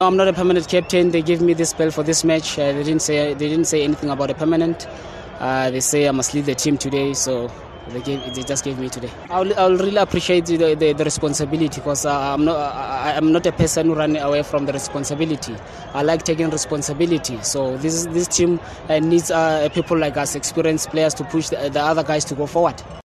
I'm not a permanent captain. They gave me this spell for this match. Uh, they didn't say they didn't say anything about a permanent. Uh, they say I must lead the team today, so they gave they just gave me today. I'll, I'll really appreciate the, the, the responsibility because uh, I'm not I, am not a person who run away from the responsibility. I like taking responsibility. So this this team uh, needs uh, people like us, experienced players, to push the, the other guys to go forward.